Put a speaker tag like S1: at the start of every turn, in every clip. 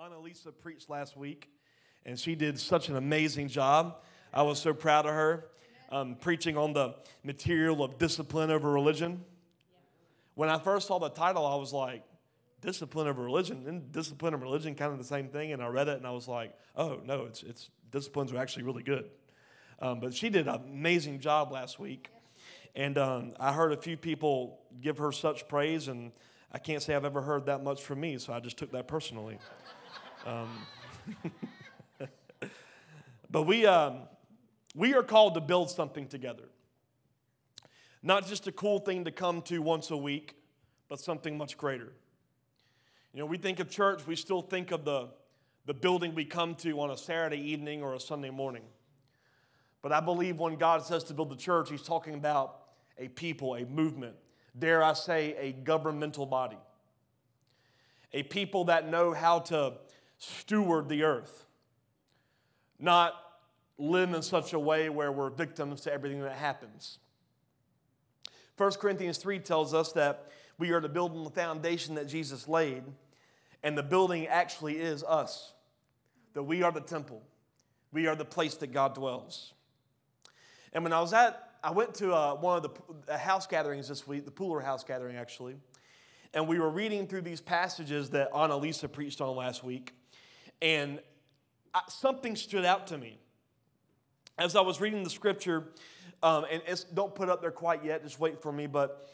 S1: Annalisa preached last week, and she did such an amazing job. I was so proud of her um, preaching on the material of discipline over religion. When I first saw the title, I was like, discipline over religion. Isn't discipline and religion kind of the same thing? And I read it and I was like, oh, no, it's, it's disciplines are actually really good. Um, but she did an amazing job last week. And um, I heard a few people give her such praise, and I can't say I've ever heard that much from me, so I just took that personally. Um, but we, um, we are called to build something together. Not just a cool thing to come to once a week, but something much greater. You know, we think of church, we still think of the, the building we come to on a Saturday evening or a Sunday morning. But I believe when God says to build the church, He's talking about a people, a movement, dare I say, a governmental body. A people that know how to steward the earth, not live in such a way where we're victims to everything that happens. 1 Corinthians 3 tells us that we are to build on the foundation that Jesus laid, and the building actually is us. That we are the temple, we are the place that God dwells. And when I was at I went to uh, one of the house gatherings this week, the Pooler house gathering actually, and we were reading through these passages that Annalisa preached on last week, and I, something stood out to me. As I was reading the scripture, um, and don't put up there quite yet, just wait for me, but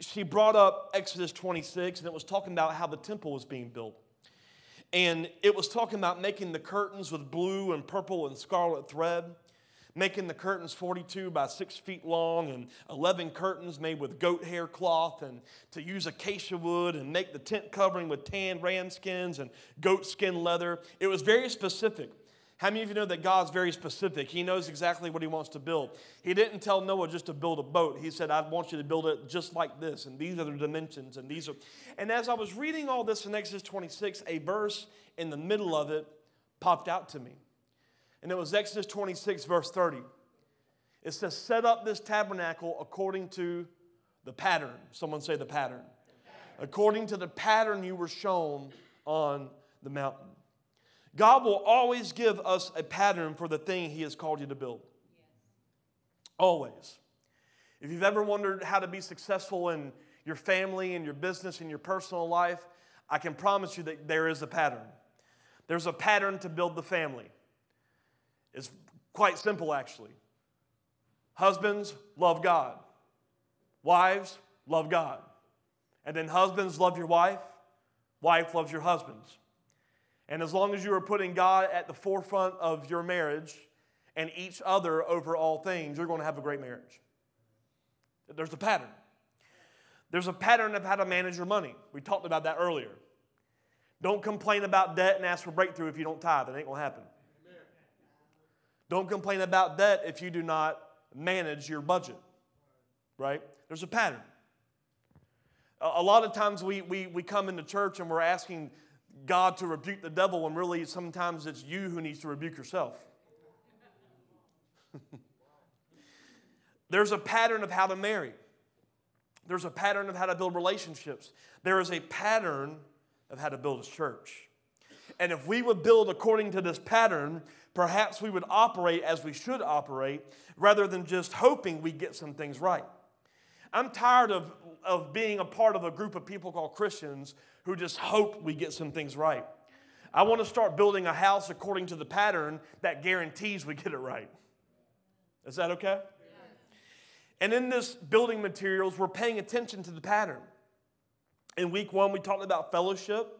S1: she brought up Exodus 26, and it was talking about how the temple was being built. And it was talking about making the curtains with blue and purple and scarlet thread making the curtains 42 by 6 feet long and 11 curtains made with goat hair cloth and to use acacia wood and make the tent covering with tan ram skins and goat skin leather. It was very specific. How many of you know that God's very specific? He knows exactly what He wants to build. He didn't tell Noah just to build a boat. He said, I want you to build it just like this, and these are the dimensions, and these are. And as I was reading all this in Exodus 26, a verse in the middle of it popped out to me. And it was Exodus 26, verse 30. It says, Set up this tabernacle according to the pattern. Someone say the pattern. According to the pattern you were shown on the mountain. God will always give us a pattern for the thing He has called you to build. Always. If you've ever wondered how to be successful in your family and your business and your personal life, I can promise you that there is a pattern. There's a pattern to build the family. It's quite simple, actually. Husbands, love God. Wives, love God. And then husbands, love your wife. Wife loves your husbands. And as long as you are putting God at the forefront of your marriage and each other over all things, you're going to have a great marriage. There's a pattern. There's a pattern of how to manage your money. We talked about that earlier. Don't complain about debt and ask for breakthrough if you don't tithe. It ain't going to happen. Don't complain about debt if you do not manage your budget, right? There's a pattern. A lot of times we, we, we come into church and we're asking God to rebuke the devil when really sometimes it's you who needs to rebuke yourself. There's a pattern of how to marry. There's a pattern of how to build relationships. There is a pattern of how to build a church. And if we would build according to this pattern, perhaps we would operate as we should operate rather than just hoping we get some things right. I'm tired of, of being a part of a group of people called Christians who just hope we get some things right. I want to start building a house according to the pattern that guarantees we get it right. Is that okay? And in this building materials, we're paying attention to the pattern. In week one, we talked about fellowship,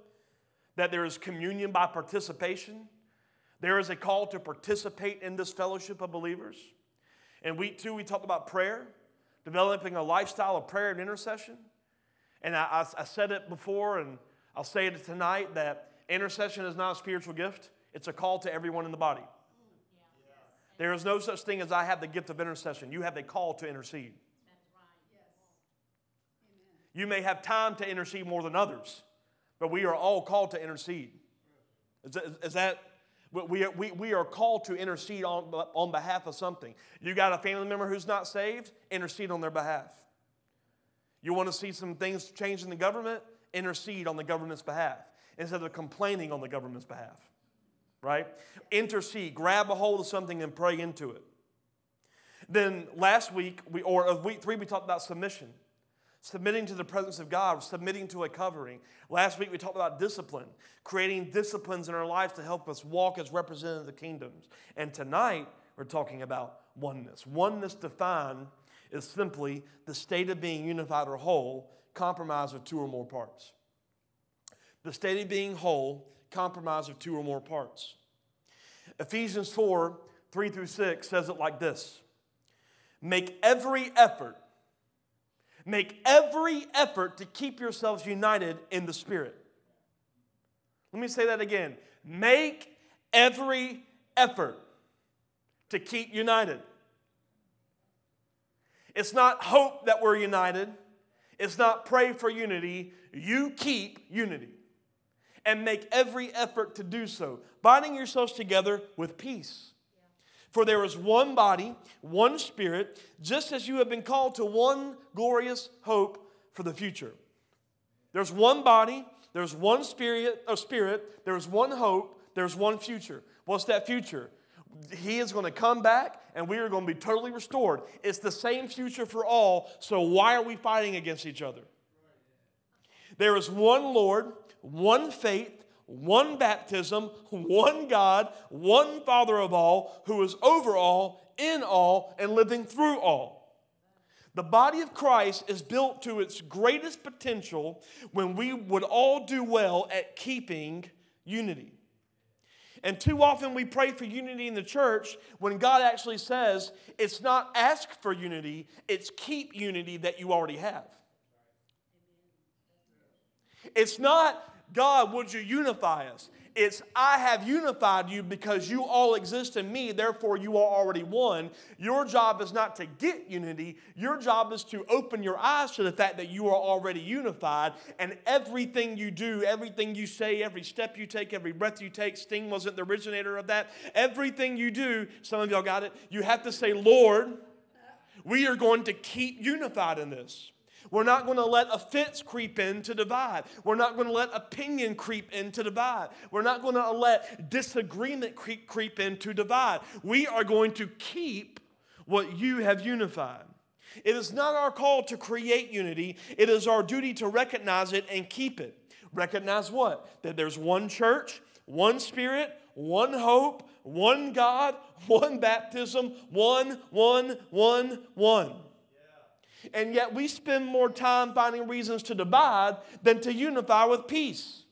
S1: that there is communion by participation. There is a call to participate in this fellowship of believers. In week two, we talked about prayer, developing a lifestyle of prayer and intercession. And I, I, I said it before, and I'll say it tonight that intercession is not a spiritual gift, it's a call to everyone in the body. There is no such thing as I have the gift of intercession. You have a call to intercede. You may have time to intercede more than others, but we are all called to intercede. Is that, is that we, we, we are called to intercede on, on behalf of something. You got a family member who's not saved? Intercede on their behalf. You want to see some things change in the government? Intercede on the government's behalf. instead of complaining on the government's behalf. Right? Intercede, grab a hold of something and pray into it. Then last week, we, or of week three, we talked about submission. Submitting to the presence of God, submitting to a covering. Last week we talked about discipline, creating disciplines in our lives to help us walk as representatives of the kingdoms. And tonight we're talking about oneness. Oneness defined is simply the state of being unified or whole, comprised of two or more parts. The state of being whole, comprised of two or more parts. Ephesians 4 3 through 6 says it like this Make every effort, make every effort to keep yourselves united in the Spirit. Let me say that again. Make every effort to keep united. It's not hope that we're united. It's not pray for unity. You keep unity and make every effort to do so, binding yourselves together with peace. For there is one body, one spirit, just as you have been called to one glorious hope for the future. There's one body, there's one spirit, a spirit, there's one hope, there's one future. What's that future? He is going to come back and we are going to be totally restored. It's the same future for all, so why are we fighting against each other? There is one Lord, one faith, one baptism, one God, one Father of all, who is over all, in all, and living through all. The body of Christ is built to its greatest potential when we would all do well at keeping unity. And too often we pray for unity in the church when God actually says it's not ask for unity, it's keep unity that you already have. It's not God, would you unify us? It's, I have unified you because you all exist in me, therefore you are already one. Your job is not to get unity, your job is to open your eyes to the fact that you are already unified, and everything you do, everything you say, every step you take, every breath you take, Sting wasn't the originator of that. Everything you do, some of y'all got it, you have to say, Lord, we are going to keep unified in this. We're not going to let offense creep in to divide. We're not going to let opinion creep in to divide. We're not going to let disagreement creep, creep in to divide. We are going to keep what you have unified. It is not our call to create unity, it is our duty to recognize it and keep it. Recognize what? That there's one church, one spirit, one hope, one God, one baptism, one, one, one, one. And yet we spend more time finding reasons to divide than to unify with peace.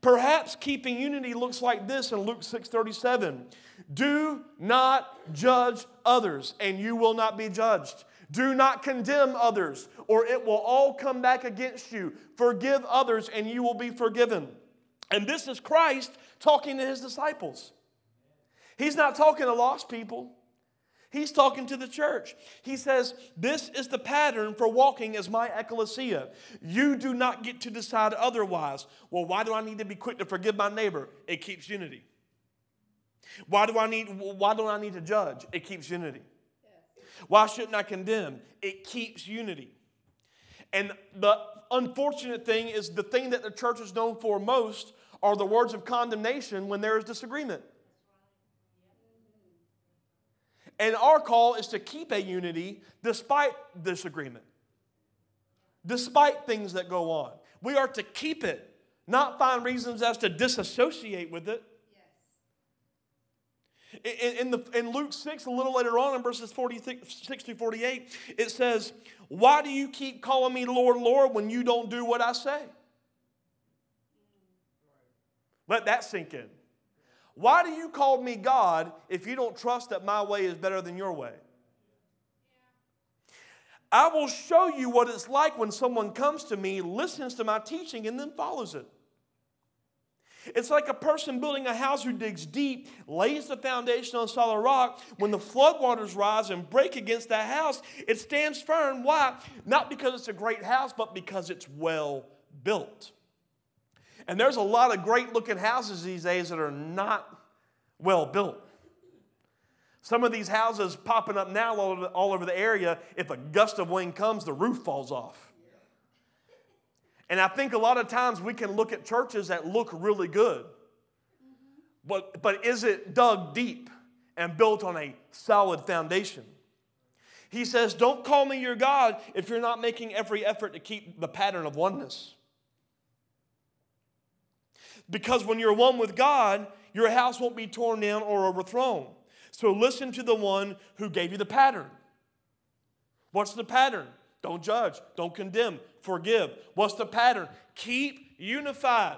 S1: Perhaps keeping unity looks like this in Luke 6:37. Do not judge others, and you will not be judged. Do not condemn others, or it will all come back against you. Forgive others, and you will be forgiven. And this is Christ talking to his disciples. He's not talking to lost people. He's talking to the church. He says, This is the pattern for walking as my ecclesia. You do not get to decide otherwise. Well, why do I need to be quick to forgive my neighbor? It keeps unity. Why do I need, why do I need to judge? It keeps unity. Why shouldn't I condemn? It keeps unity. And the unfortunate thing is the thing that the church is known for most are the words of condemnation when there is disagreement. And our call is to keep a unity despite disagreement, despite things that go on. We are to keep it, not find reasons as to disassociate with it. In, the, in Luke 6, a little later on in verses 46 to 48, it says, Why do you keep calling me Lord, Lord, when you don't do what I say? Let that sink in. Why do you call me God if you don't trust that my way is better than your way? I will show you what it's like when someone comes to me, listens to my teaching, and then follows it. It's like a person building a house who digs deep, lays the foundation on solid rock. When the floodwaters rise and break against that house, it stands firm. Why? Not because it's a great house, but because it's well built. And there's a lot of great looking houses these days that are not well built. Some of these houses popping up now all over, the, all over the area, if a gust of wind comes, the roof falls off. And I think a lot of times we can look at churches that look really good, but, but is it dug deep and built on a solid foundation? He says, Don't call me your God if you're not making every effort to keep the pattern of oneness. Because when you're one with God, your house won't be torn down or overthrown. So listen to the one who gave you the pattern. What's the pattern? Don't judge, don't condemn, forgive. What's the pattern? Keep unified.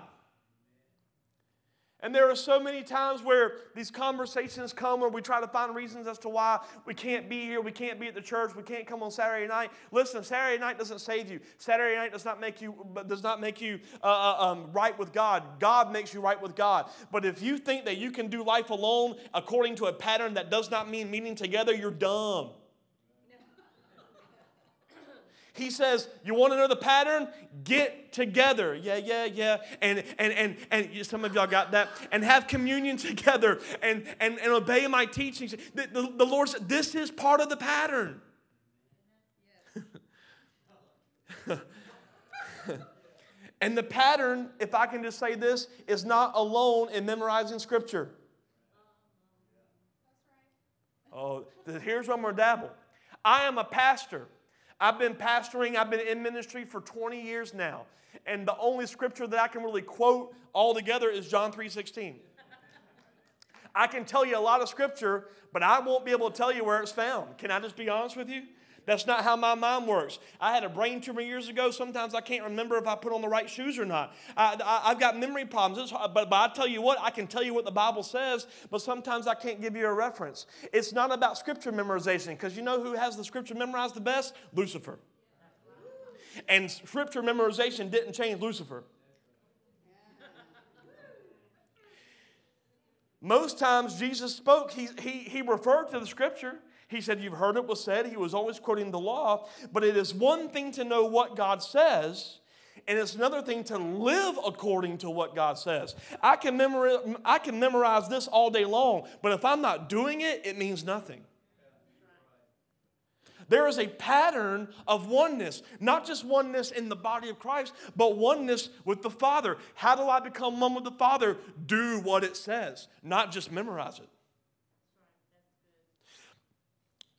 S1: And there are so many times where these conversations come where we try to find reasons as to why we can't be here, we can't be at the church, we can't come on Saturday night. Listen, Saturday night doesn't save you. Saturday night does not make you does not make you uh, uh, um, right with God. God makes you right with God. But if you think that you can do life alone according to a pattern that does not mean meeting together, you're dumb. He says, You want to know the pattern? Get together. Yeah, yeah, yeah. And and and and some of y'all got that. And have communion together and and, and obey my teachings. The, the, the Lord said, This is part of the pattern. and the pattern, if I can just say this, is not alone in memorizing scripture. Oh, here's one more dabble. I am a pastor. I've been pastoring, I've been in ministry for 20 years now. And the only scripture that I can really quote all together is John 3:16. I can tell you a lot of scripture, but I won't be able to tell you where it's found. Can I just be honest with you? That's not how my mind works. I had a brain tumor years ago. Sometimes I can't remember if I put on the right shoes or not. I, have got memory problems. But, but I tell you what, I can tell you what the Bible says, but sometimes I can't give you a reference. It's not about scripture memorization, because you know who has the scripture memorized the best? Lucifer. And scripture memorization didn't change Lucifer. Most times Jesus spoke, he, he, he referred to the scripture. He said, You've heard it was said. He was always quoting the law. But it is one thing to know what God says, and it's another thing to live according to what God says. I can, memorize, I can memorize this all day long, but if I'm not doing it, it means nothing. There is a pattern of oneness, not just oneness in the body of Christ, but oneness with the Father. How do I become one with the Father? Do what it says, not just memorize it.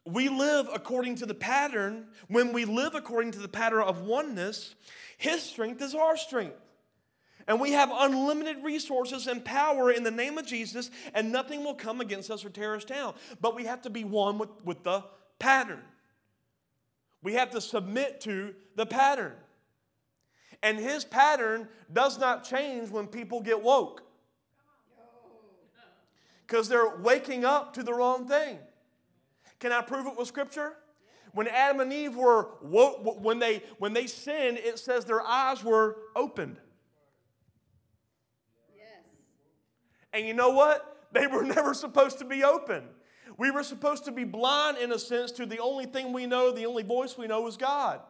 S1: We live according to the pattern. When we live according to the pattern of oneness, His strength is our strength. And we have unlimited resources and power in the name of Jesus, and nothing will come against us or tear us down. But we have to be one with, with the pattern. We have to submit to the pattern. And his pattern does not change when people get woke. Because they're waking up to the wrong thing. Can I prove it with scripture? When Adam and Eve were when they when they sinned, it says their eyes were opened. Yes. And you know what? They were never supposed to be open. We were supposed to be blind in a sense to the only thing we know, the only voice we know is God.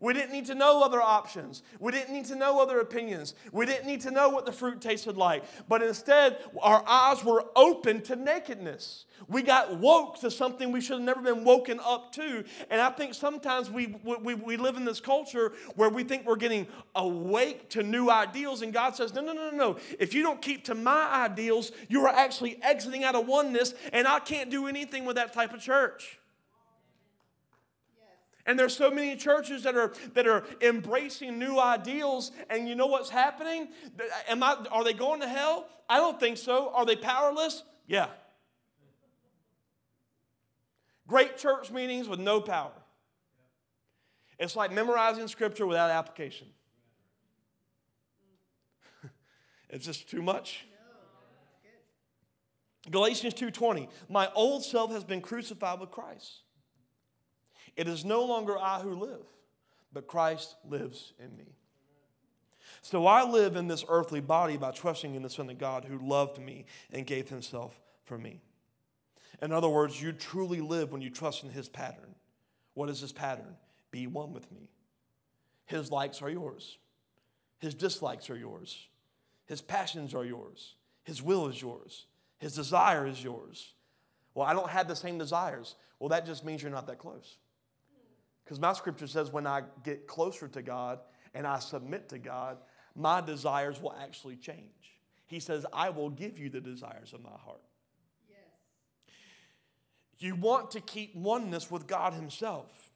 S1: We didn't need to know other options. We didn't need to know other opinions. We didn't need to know what the fruit tasted like. But instead, our eyes were open to nakedness. We got woke to something we should have never been woken up to. And I think sometimes we, we, we live in this culture where we think we're getting awake to new ideals. And God says, no, no, no, no. If you don't keep to my ideals, you are actually exiting out of oneness. And I can't do anything with that type of church. And there's so many churches that are that are embracing new ideals, and you know what's happening? Am I, are they going to hell? I don't think so. Are they powerless? Yeah. Great church meetings with no power. It's like memorizing scripture without application. it's just too much. Galatians 2:20 My old self has been crucified with Christ. It is no longer I who live, but Christ lives in me. So I live in this earthly body by trusting in the Son of God who loved me and gave himself for me. In other words, you truly live when you trust in his pattern. What is his pattern? Be one with me. His likes are yours, his dislikes are yours, his passions are yours, his will is yours, his desire is yours. Well, I don't have the same desires. Well, that just means you're not that close. Because my scripture says when I get closer to God, and I submit to God, my desires will actually change. He says, I will give you the desires of my heart. Yes. You want to keep oneness with God Himself.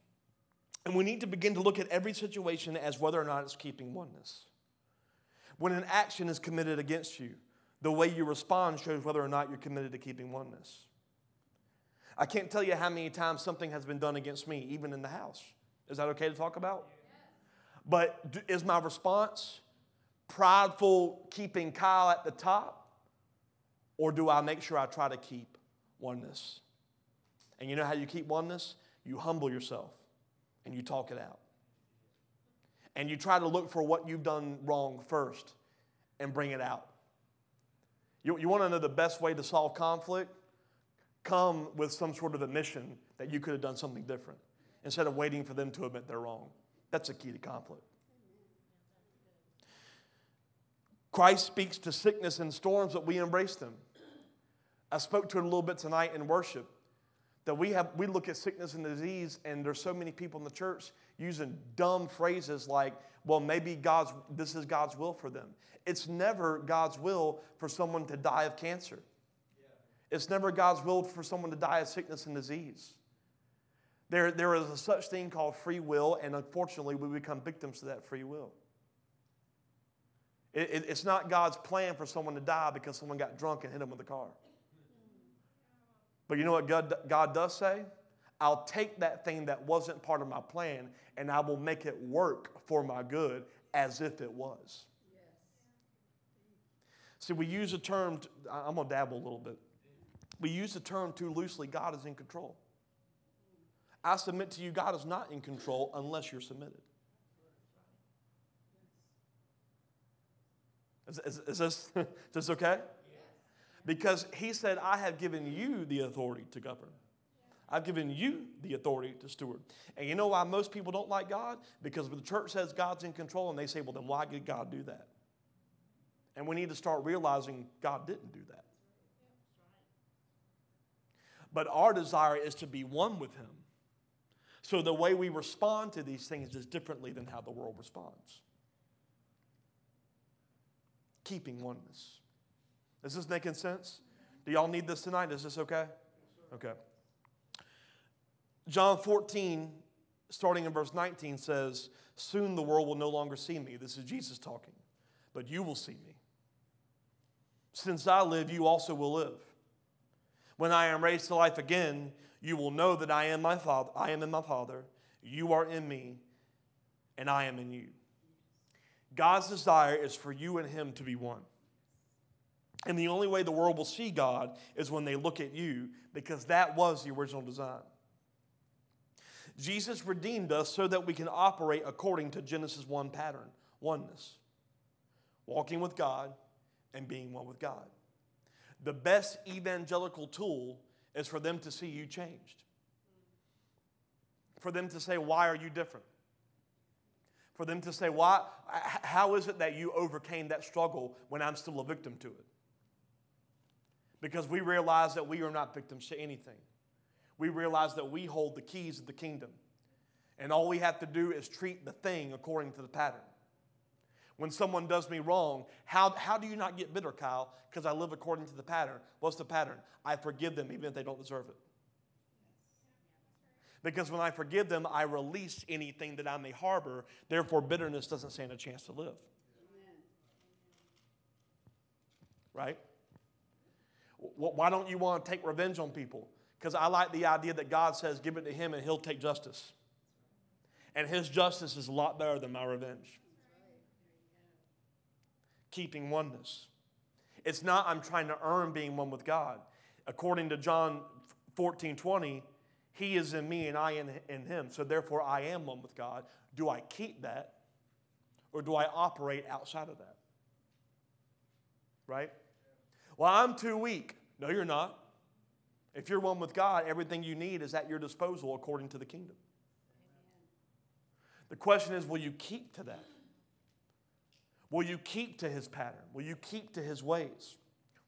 S1: And we need to begin to look at every situation as whether or not it's keeping oneness. When an action is committed against you, the way you respond shows whether or not you're committed to keeping oneness. I can't tell you how many times something has been done against me, even in the house. Is that okay to talk about? But is my response prideful, keeping Kyle at the top? Or do I make sure I try to keep oneness? And you know how you keep oneness? You humble yourself and you talk it out. And you try to look for what you've done wrong first and bring it out. You, you want to know the best way to solve conflict? Come with some sort of admission that you could have done something different instead of waiting for them to admit they're wrong. That's a key to conflict. Christ speaks to sickness and storms, but we embrace them. I spoke to it a little bit tonight in worship that we have we look at sickness and disease and there's so many people in the church using dumb phrases like well maybe god's this is god's will for them it's never god's will for someone to die of cancer it's never god's will for someone to die of sickness and disease there, there is a such thing called free will and unfortunately we become victims to that free will it, it, it's not god's plan for someone to die because someone got drunk and hit them with a car but you know what God, God does say? I'll take that thing that wasn't part of my plan and I will make it work for my good as if it was. Yes. See, we use a term, I'm going to dabble a little bit. We use the term too loosely God is in control. I submit to you, God is not in control unless you're submitted. Is, is, is this, is this okay? Because he said, I have given you the authority to govern. I've given you the authority to steward. And you know why most people don't like God? Because the church says God's in control, and they say, well, then why did God do that? And we need to start realizing God didn't do that. But our desire is to be one with Him. So the way we respond to these things is differently than how the world responds. Keeping oneness. Is this making sense? Do y'all need this tonight? Is this okay? Okay. John 14, starting in verse 19, says, Soon the world will no longer see me. This is Jesus talking, but you will see me. Since I live, you also will live. When I am raised to life again, you will know that I am my Father, I am in my Father, you are in me, and I am in you. God's desire is for you and him to be one. And the only way the world will see God is when they look at you, because that was the original design. Jesus redeemed us so that we can operate according to Genesis 1 pattern oneness, walking with God and being one with God. The best evangelical tool is for them to see you changed, for them to say, Why are you different? For them to say, Why, how is it that you overcame that struggle when I'm still a victim to it? because we realize that we are not victims to anything. We realize that we hold the keys of the kingdom. And all we have to do is treat the thing according to the pattern. When someone does me wrong, how, how do you not get bitter, Kyle? Because I live according to the pattern. What's the pattern? I forgive them even if they don't deserve it. Because when I forgive them, I release anything that I may harbor. Therefore, bitterness doesn't stand a chance to live. Right? Why don't you want to take revenge on people? Because I like the idea that God says, give it to Him and He'll take justice. And His justice is a lot better than my revenge. Keeping oneness. It's not I'm trying to earn being one with God. According to John 14 20, He is in me and I in, in Him. So therefore, I am one with God. Do I keep that? Or do I operate outside of that? Right? Well, I'm too weak. No, you're not. If you're one with God, everything you need is at your disposal according to the kingdom. The question is will you keep to that? Will you keep to his pattern? Will you keep to his ways?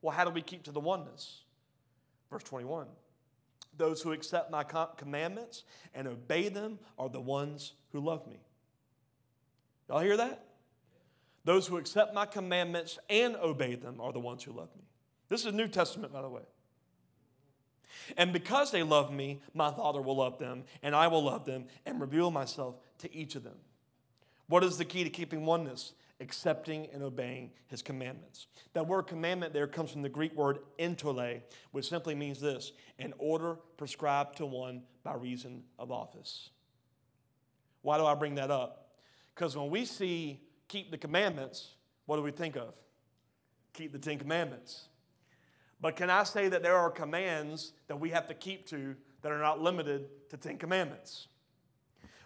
S1: Well, how do we keep to the oneness? Verse 21 Those who accept my commandments and obey them are the ones who love me. Y'all hear that? Those who accept my commandments and obey them are the ones who love me. This is New Testament, by the way. And because they love me, my Father will love them, and I will love them and reveal myself to each of them. What is the key to keeping oneness? Accepting and obeying his commandments. That word commandment there comes from the Greek word entole, which simply means this an order prescribed to one by reason of office. Why do I bring that up? Because when we see keep the commandments, what do we think of? Keep the Ten Commandments. But can I say that there are commands that we have to keep to that are not limited to Ten Commandments?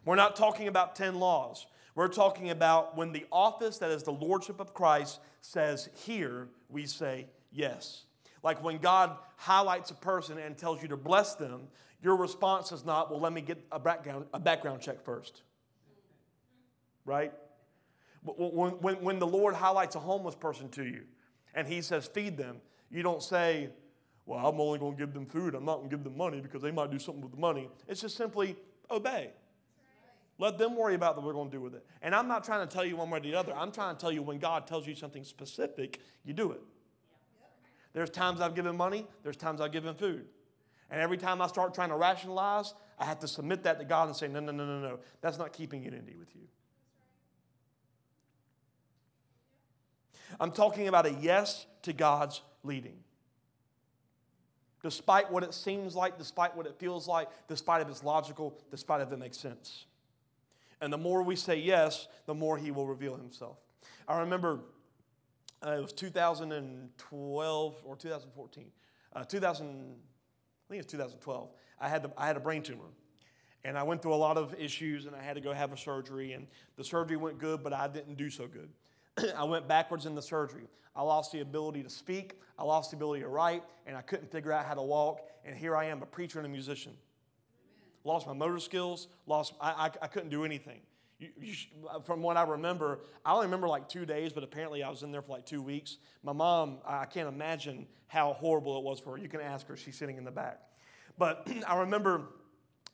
S1: We're not talking about 10 laws. We're talking about when the office that is the Lordship of Christ says here, we say yes. Like when God highlights a person and tells you to bless them, your response is not, well, let me get a background, a background check first. Right? When, when, when the Lord highlights a homeless person to you and he says, feed them, you don't say, well, I'm only going to give them food. I'm not going to give them money because they might do something with the money. It's just simply obey. Let them worry about what we're going to do with it. And I'm not trying to tell you one way or the other. I'm trying to tell you when God tells you something specific, you do it. There's times I've given money, there's times I've given food. And every time I start trying to rationalize, I have to submit that to God and say, no, no, no, no, no. That's not keeping unity with you. I'm talking about a yes to God's leading. Despite what it seems like, despite what it feels like, despite if it's logical, despite if it makes sense. And the more we say yes, the more he will reveal himself. I remember uh, it was 2012 or 2014. Uh, 2000, I think it's 2012. I had, the, I had a brain tumor. And I went through a lot of issues and I had to go have a surgery. And the surgery went good, but I didn't do so good. I went backwards in the surgery. I lost the ability to speak, I lost the ability to write, and I couldn't figure out how to walk. And here I am, a preacher and a musician lost my motor skills, lost, I, I, I couldn't do anything. You, you, from what I remember, I only remember like two days, but apparently I was in there for like two weeks. My mom, I can't imagine how horrible it was for her. You can ask her, she's sitting in the back. But I remember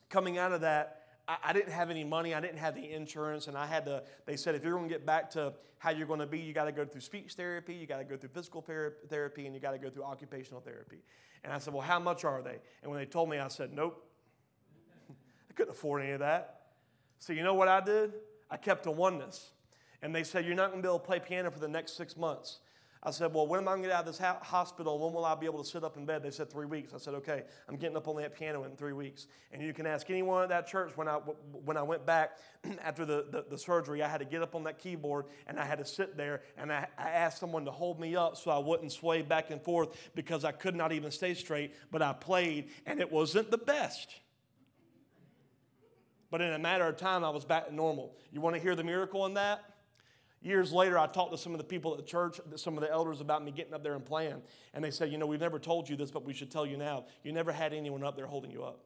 S1: coming out of that, I, I didn't have any money, I didn't have the insurance, and I had to, they said, if you're gonna get back to how you're gonna be, you gotta go through speech therapy, you gotta go through physical therapy, and you gotta go through occupational therapy. And I said, well, how much are they? And when they told me, I said, nope, couldn't afford any of that. So you know what I did? I kept a oneness. And they said, You're not going to be able to play piano for the next six months. I said, Well, when am I going to get out of this hospital? When will I be able to sit up in bed? They said, Three weeks. I said, Okay, I'm getting up on that piano in three weeks. And you can ask anyone at that church when I, when I went back after the, the, the surgery, I had to get up on that keyboard and I had to sit there and I, I asked someone to hold me up so I wouldn't sway back and forth because I could not even stay straight. But I played and it wasn't the best. But in a matter of time, I was back to normal. You want to hear the miracle in that? Years later, I talked to some of the people at the church, some of the elders about me getting up there and playing. And they said, You know, we've never told you this, but we should tell you now. You never had anyone up there holding you up.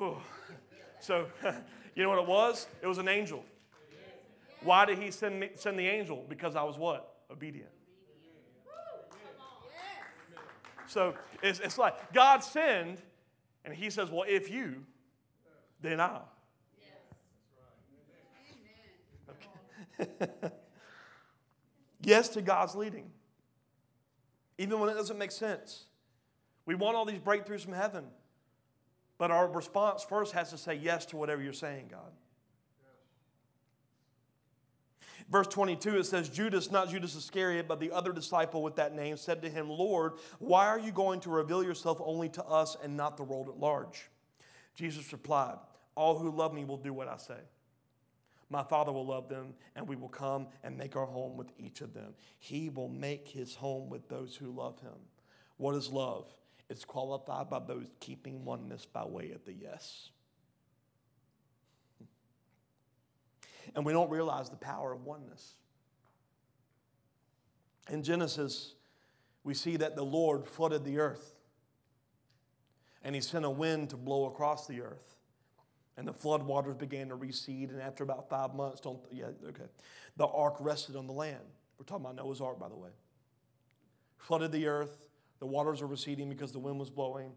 S1: so, you know what it was? It was an angel. Why did he send, me, send the angel? Because I was what? Obedient. So it's, it's like God sinned, and He says, Well, if you, then I. Okay. yes to God's leading, even when it doesn't make sense. We want all these breakthroughs from heaven, but our response first has to say yes to whatever you're saying, God. Verse 22, it says, Judas, not Judas Iscariot, but the other disciple with that name, said to him, Lord, why are you going to reveal yourself only to us and not the world at large? Jesus replied, All who love me will do what I say. My Father will love them, and we will come and make our home with each of them. He will make his home with those who love him. What is love? It's qualified by those keeping oneness by way of the yes. And we don't realize the power of oneness. In Genesis, we see that the Lord flooded the earth and he sent a wind to blow across the earth. And the flood waters began to recede, and after about five months, don't, yeah, okay, the ark rested on the land. We're talking about Noah's ark, by the way. Flooded the earth, The waters are receding because the wind was blowing.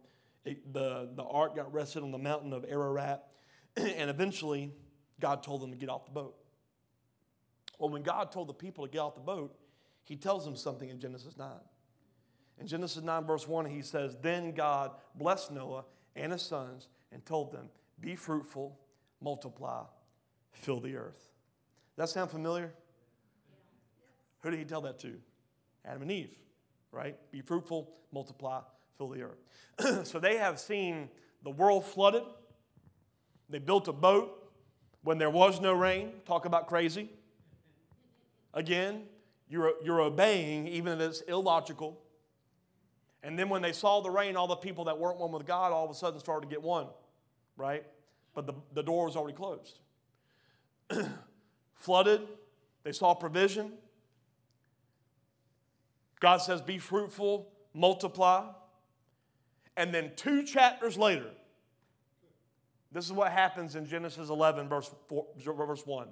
S1: It, the, the ark got rested on the mountain of Ararat. and eventually, God told them to get off the boat. Well, when God told the people to get off the boat, he tells them something in Genesis 9. In Genesis 9, verse 1, he says, Then God blessed Noah and his sons and told them, Be fruitful, multiply, fill the earth. Does that sound familiar? Who did he tell that to? Adam and Eve, right? Be fruitful, multiply, fill the earth. so they have seen the world flooded. They built a boat when there was no rain. Talk about crazy. Again, you're, you're obeying, even if it's illogical. And then when they saw the rain, all the people that weren't one with God all of a sudden started to get one, right? But the, the door was already closed. Flooded, they saw provision. God says, Be fruitful, multiply. And then two chapters later, this is what happens in Genesis 11, verse, four, verse 1.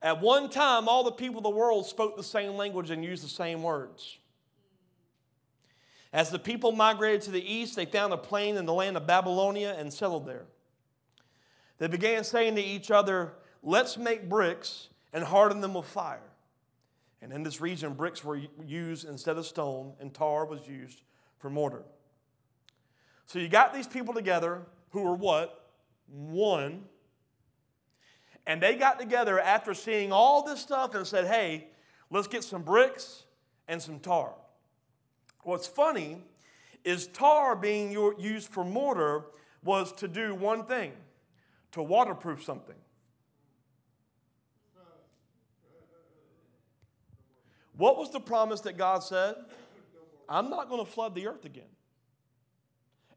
S1: At one time, all the people of the world spoke the same language and used the same words. As the people migrated to the east, they found a plain in the land of Babylonia and settled there. They began saying to each other, Let's make bricks and harden them with fire. And in this region, bricks were used instead of stone, and tar was used for mortar. So you got these people together who were what? One and they got together after seeing all this stuff and said, hey, let's get some bricks and some tar. What's funny is tar being used for mortar was to do one thing to waterproof something. What was the promise that God said? I'm not going to flood the earth again.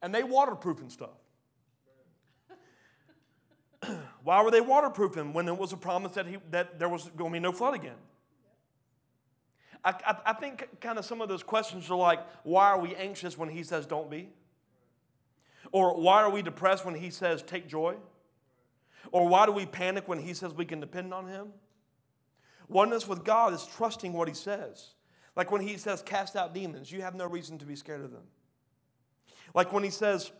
S1: And they waterproofing stuff. Why were they waterproofing when it was a promise that, he, that there was going to be no flood again? I, I, I think kind of some of those questions are like, why are we anxious when he says don't be? Or why are we depressed when he says take joy? Or why do we panic when he says we can depend on him? Oneness with God is trusting what he says. Like when he says cast out demons, you have no reason to be scared of them. Like when he says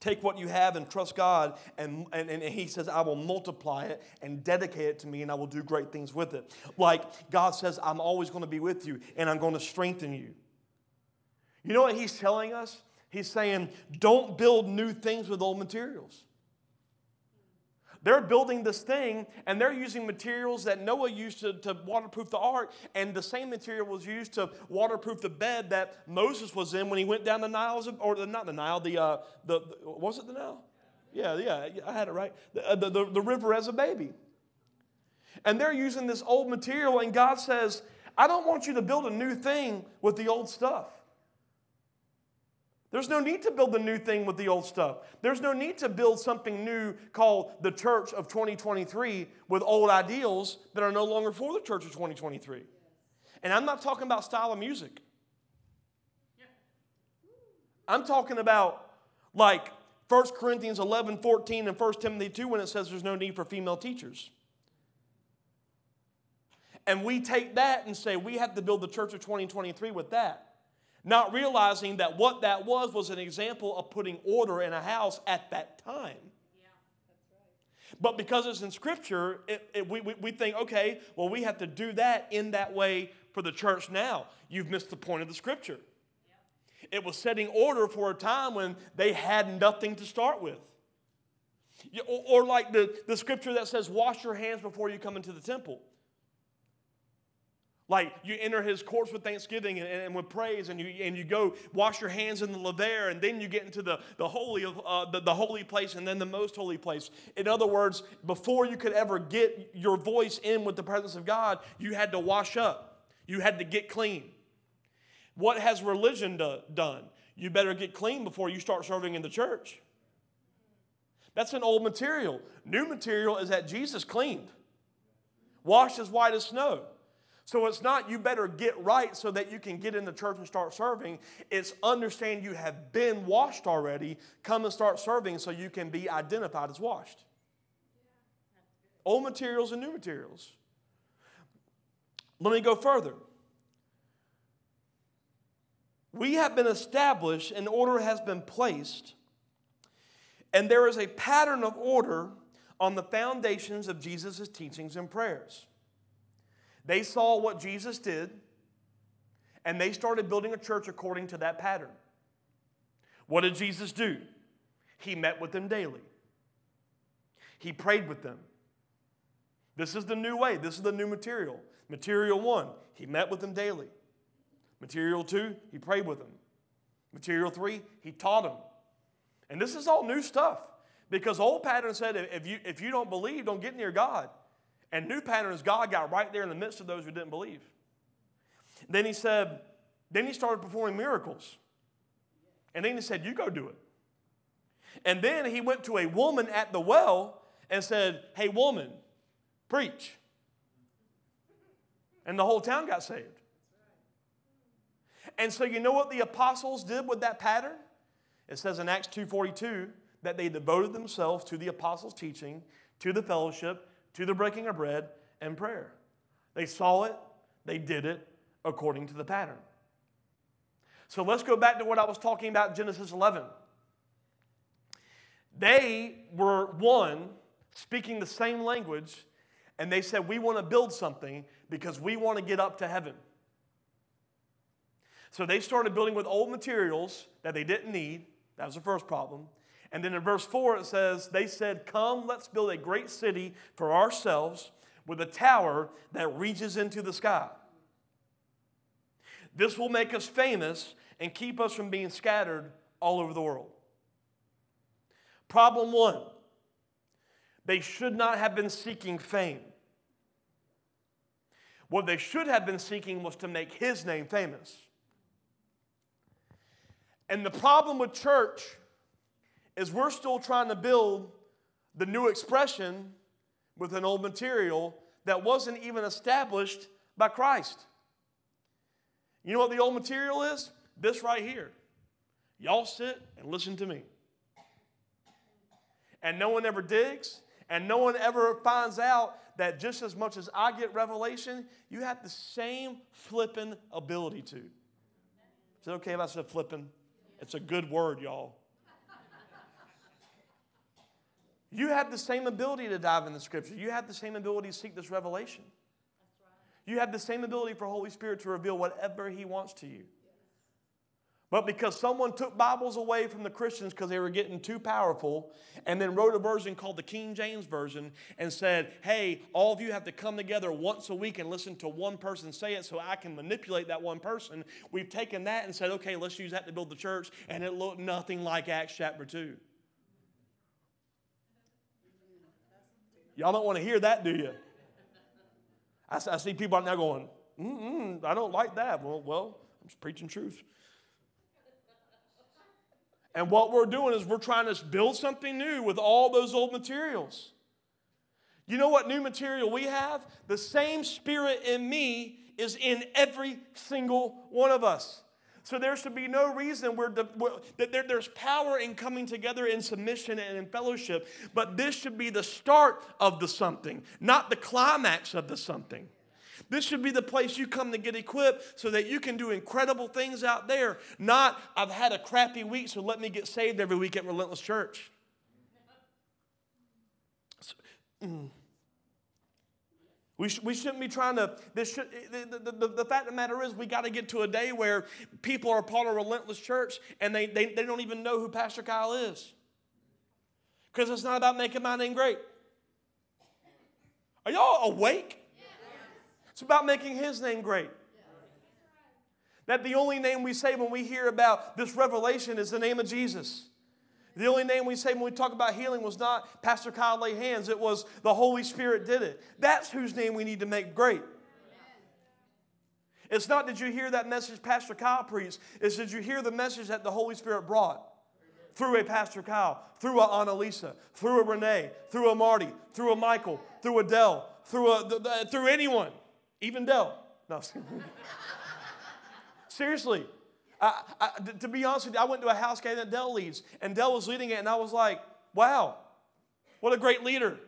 S1: take what you have and trust God. And, and, and He says, I will multiply it and dedicate it to me, and I will do great things with it. Like God says, I'm always going to be with you, and I'm going to strengthen you. You know what He's telling us? He's saying, don't build new things with old materials. They're building this thing and they're using materials that Noah used to, to waterproof the ark, and the same material was used to waterproof the bed that Moses was in when he went down the Nile, or the, not the Nile, the, uh, the, was it the Nile? Yeah, yeah, I had it right. Uh, the, the, the river as a baby. And they're using this old material, and God says, I don't want you to build a new thing with the old stuff. There's no need to build a new thing with the old stuff. There's no need to build something new called the church of 2023 with old ideals that are no longer for the church of 2023. And I'm not talking about style of music. I'm talking about like 1 Corinthians 11, 14, and 1 Timothy 2 when it says there's no need for female teachers. And we take that and say we have to build the church of 2023 with that not realizing that what that was was an example of putting order in a house at that time. But because it's in Scripture, it, it, we, we, we think, okay, well, we have to do that in that way for the church now. You've missed the point of the Scripture. It was setting order for a time when they had nothing to start with. Or, or like the, the scripture that says, wash your hands before you come into the temple. Like you enter his courts with thanksgiving and, and, with praise, and you and you go wash your hands in the laver, and then you get into the, the holy of uh, the, the holy place and then the most holy place. In other words, before you could ever get your voice in with the presence of God, you had to wash up. You had to get clean. What has religion do, done? You better get clean before you start serving in the church. That's an old material. New material is that Jesus cleaned, washed as white as snow. So it's not you better get right so that you can get in the church and start serving. It's understand you have been washed already, come and start serving so you can be identified as washed. Old materials and new materials. Let me go further. we have been established, and order has been placed, and there is a pattern of order on the foundations of Jesus' teachings and prayers. They saw what Jesus did, and they started building a church according to that pattern. What did Jesus do? He met with them daily, he prayed with them. This is the new way, this is the new material. Material one, he met with them daily. Material two, he prayed with them. Material three, he taught them. And this is all new stuff because old pattern said if you, if you don't believe, don't get near God. And new pattern is God got right there in the midst of those who didn't believe. Then he said, then he started performing miracles. And then he said, You go do it. And then he went to a woman at the well and said, Hey, woman, preach. And the whole town got saved. And so you know what the apostles did with that pattern? It says in Acts 2:42 that they devoted themselves to the apostles' teaching, to the fellowship, to the breaking of bread, and prayer. They saw it, they did it according to the pattern. So let's go back to what I was talking about Genesis 11. They were one speaking the same language, and they said, We want to build something because we want to get up to heaven. So they started building with old materials that they didn't need. That was the first problem. And then in verse 4, it says, They said, Come, let's build a great city for ourselves with a tower that reaches into the sky. This will make us famous and keep us from being scattered all over the world. Problem one they should not have been seeking fame. What they should have been seeking was to make his name famous. And the problem with church is we're still trying to build the new expression with an old material that wasn't even established by Christ. You know what the old material is? This right here. Y'all sit and listen to me. And no one ever digs, and no one ever finds out that just as much as I get revelation, you have the same flipping ability to. Is it okay if I said flipping? It's a good word, y'all. You have the same ability to dive in the scripture. You have the same ability to seek this revelation. You have the same ability for Holy Spirit to reveal whatever He wants to you. But because someone took Bibles away from the Christians because they were getting too powerful, and then wrote a version called the King James Version and said, Hey, all of you have to come together once a week and listen to one person say it so I can manipulate that one person. We've taken that and said, Okay, let's use that to build the church, and it looked nothing like Acts chapter 2. Y'all don't want to hear that, do you? I, I see people out now going, mm I don't like that. Well, well, I'm just preaching truth. And what we're doing is we're trying to build something new with all those old materials. You know what new material we have? The same spirit in me is in every single one of us. So there should be no reason where that there, there's power in coming together in submission and in fellowship, but this should be the start of the something, not the climax of the something. This should be the place you come to get equipped so that you can do incredible things out there. Not, I've had a crappy week, so let me get saved every week at Relentless Church. Mm. We, sh- we shouldn't be trying to, this should, eh, the, the, the, the fact of the matter is, we got to get to a day where people are part of a Relentless Church and they, they, they don't even know who Pastor Kyle is. Because it's not about making my name great. Are y'all awake? It's about making His name great. That the only name we say when we hear about this revelation is the name of Jesus. The only name we say when we talk about healing was not Pastor Kyle lay hands, it was the Holy Spirit did it. That's whose name we need to make great. It's not did you hear that message Pastor Kyle preached, it's did you hear the message that the Holy Spirit brought through a Pastor Kyle, through a Annalisa, through a Renee, through a Marty, through a Michael, through a Dell, through, a, through anyone. Even Dell. No. Seriously. I, I, to be honest with you, I went to a house game that Dell leads, and Dell was leading it, and I was like, wow, what a great leader.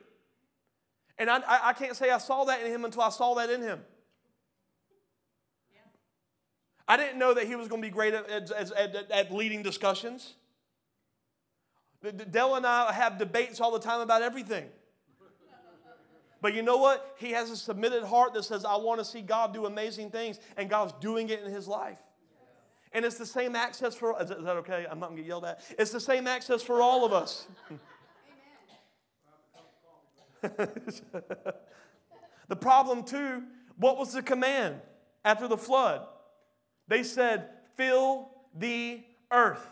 S1: And I, I can't say I saw that in him until I saw that in him. I didn't know that he was going to be great at, at, at, at leading discussions. Dell and I have debates all the time about everything. But you know what? He has a submitted heart that says, I want to see God do amazing things, and God's doing it in his life. And it's the same access for, is that okay? I'm not going to get yelled at. It's the same access for all of us. the problem, too, what was the command after the flood? They said, fill the earth.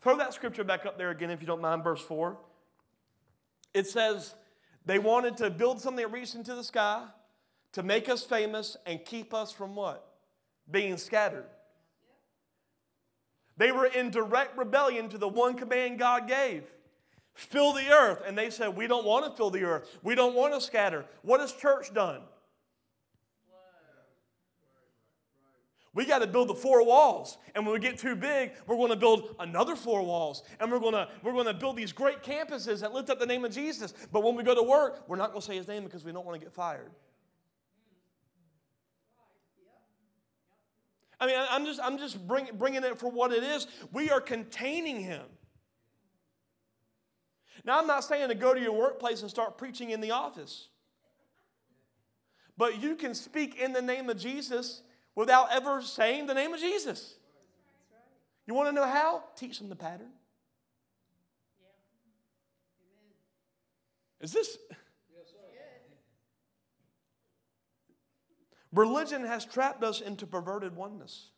S1: Throw that scripture back up there again, if you don't mind, verse 4. It says, they wanted to build something that reached into the sky to make us famous and keep us from what? Being scattered. They were in direct rebellion to the one command God gave fill the earth. And they said, We don't want to fill the earth. We don't want to scatter. What has church done? We got to build the four walls. And when we get too big, we're going to build another four walls. And we're going to, we're going to build these great campuses that lift up the name of Jesus. But when we go to work, we're not going to say his name because we don't want to get fired. I mean, I'm just, I'm just bring, bringing it for what it is. We are containing him. Now, I'm not saying to go to your workplace and start preaching in the office. But you can speak in the name of Jesus without ever saying the name of Jesus. You want to know how? Teach them the pattern. Is this. Religion has trapped us into perverted oneness,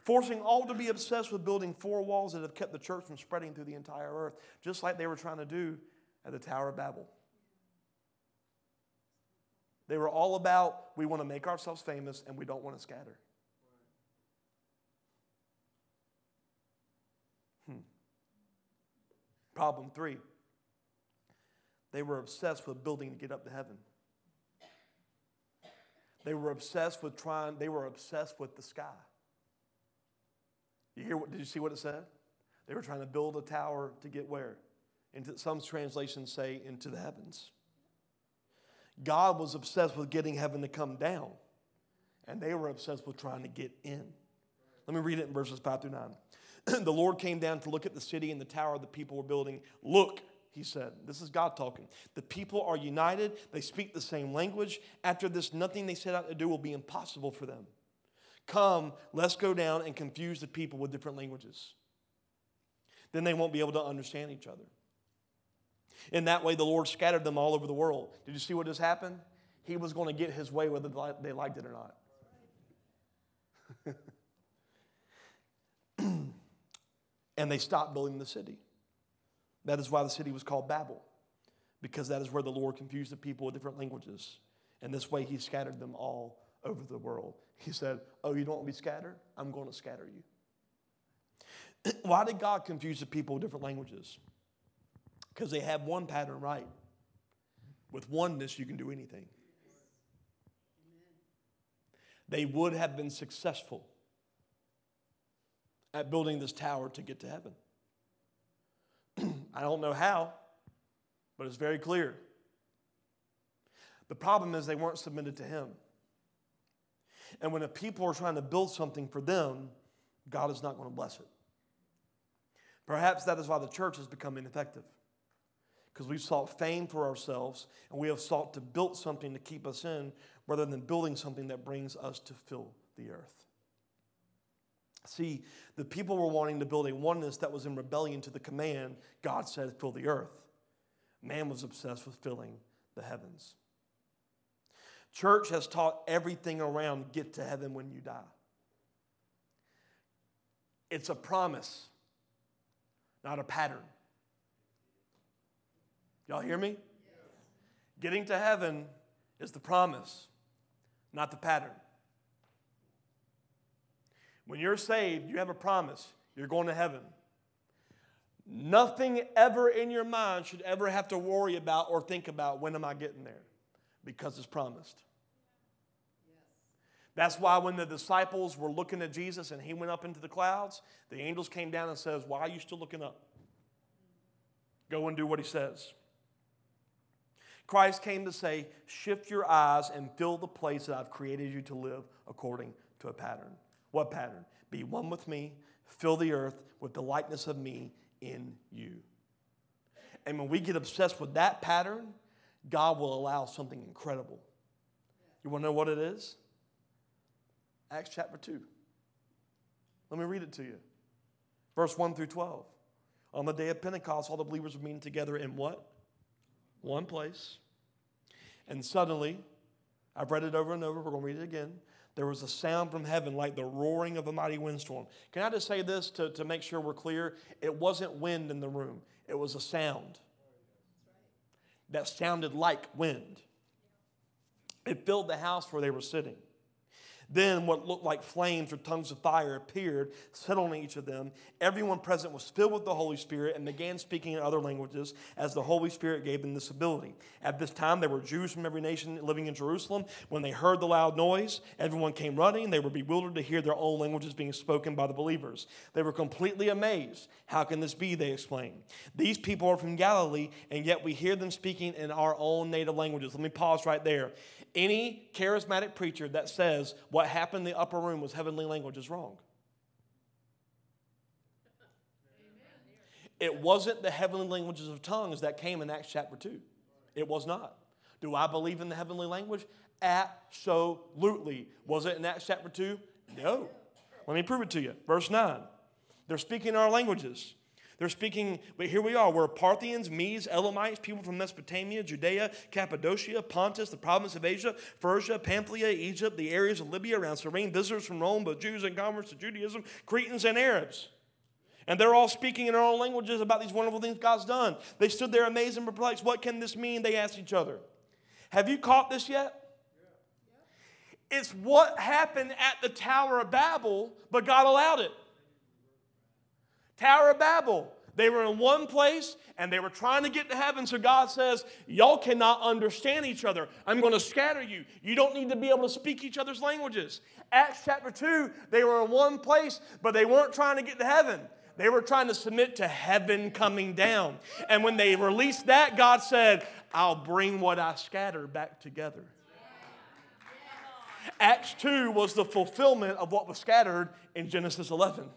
S1: forcing all to be obsessed with building four walls that have kept the church from spreading through the entire earth, just like they were trying to do at the Tower of Babel. They were all about we want to make ourselves famous and we don't want to scatter. Hmm. Problem three they were obsessed with building to get up to heaven. They were obsessed with trying, they were obsessed with the sky. You hear what, did you see what it said? They were trying to build a tower to get where? Into some translations say into the heavens. God was obsessed with getting heaven to come down, and they were obsessed with trying to get in. Let me read it in verses 5 through 9. the Lord came down to look at the city and the tower the people were building. Look, he said. This is God talking. The people are united, they speak the same language. After this, nothing they set out to do will be impossible for them. Come, let's go down and confuse the people with different languages. Then they won't be able to understand each other. In that way, the Lord scattered them all over the world. Did you see what just happened? He was going to get his way whether they liked it or not. and they stopped building the city. That is why the city was called Babel, because that is where the Lord confused the people with different languages. And this way, he scattered them all over the world. He said, Oh, you don't want to be scattered? I'm going to scatter you. why did God confuse the people with different languages? because they have one pattern right. With oneness, you can do anything. They would have been successful at building this tower to get to heaven. I don't know how, but it's very clear. The problem is they weren't submitted to Him. And when the people are trying to build something for them, God is not going to bless it. Perhaps that is why the church has become ineffective because we've sought fame for ourselves and we have sought to build something to keep us in rather than building something that brings us to fill the earth. See, the people were wanting to build a oneness that was in rebellion to the command God said, fill the earth. Man was obsessed with filling the heavens. Church has taught everything around get to heaven when you die. It's a promise, not a pattern. Y'all hear me? Yes. Getting to heaven is the promise, not the pattern. When you're saved, you have a promise. You're going to heaven. Nothing ever in your mind should ever have to worry about or think about when am I getting there because it's promised. That's why when the disciples were looking at Jesus and he went up into the clouds, the angels came down and says, "Why are you still looking up? Go and do what he says." Christ came to say, shift your eyes and fill the place that I've created you to live according to a pattern. What pattern? Be one with me, fill the earth with the likeness of me in you. And when we get obsessed with that pattern, God will allow something incredible. You want to know what it is? Acts chapter 2. Let me read it to you. Verse 1 through 12. On the day of Pentecost, all the believers were meeting together in what? One place. And suddenly, I've read it over and over, we're going to read it again. There was a sound from heaven like the roaring of a mighty windstorm. Can I just say this to, to make sure we're clear? It wasn't wind in the room, it was a sound that sounded like wind. It filled the house where they were sitting. Then what looked like flames or tongues of fire appeared, settled on each of them. Everyone present was filled with the Holy Spirit and began speaking in other languages as the Holy Spirit gave them this ability. At this time, there were Jews from every nation living in Jerusalem. When they heard the loud noise, everyone came running. They were bewildered to hear their own languages being spoken by the believers. They were completely amazed. How can this be? They exclaimed. These people are from Galilee, and yet we hear them speaking in our own native languages. Let me pause right there. Any charismatic preacher that says what happened in the upper room was heavenly language is wrong. It wasn't the heavenly languages of tongues that came in Acts chapter 2. It was not. Do I believe in the heavenly language? Absolutely. Was it in Acts chapter 2? No. Let me prove it to you. Verse 9. They're speaking our languages. They're speaking, but here we are. We're Parthians, Medes, Elamites, people from Mesopotamia, Judea, Cappadocia, Pontus, the province of Asia, Persia, Pamphylia, Egypt, the areas of Libya around Cyrene, visitors from Rome, both Jews and converts to Judaism, Cretans and Arabs. And they're all speaking in their own languages about these wonderful things God's done. They stood there amazed and perplexed. What can this mean? They asked each other. Have you caught this yet? It's what happened at the Tower of Babel, but God allowed it. Tower of Babel. They were in one place and they were trying to get to heaven. So God says, Y'all cannot understand each other. I'm going to scatter you. You don't need to be able to speak each other's languages. Acts chapter 2, they were in one place, but they weren't trying to get to heaven. They were trying to submit to heaven coming down. And when they released that, God said, I'll bring what I scattered back together. Acts 2 was the fulfillment of what was scattered in Genesis 11.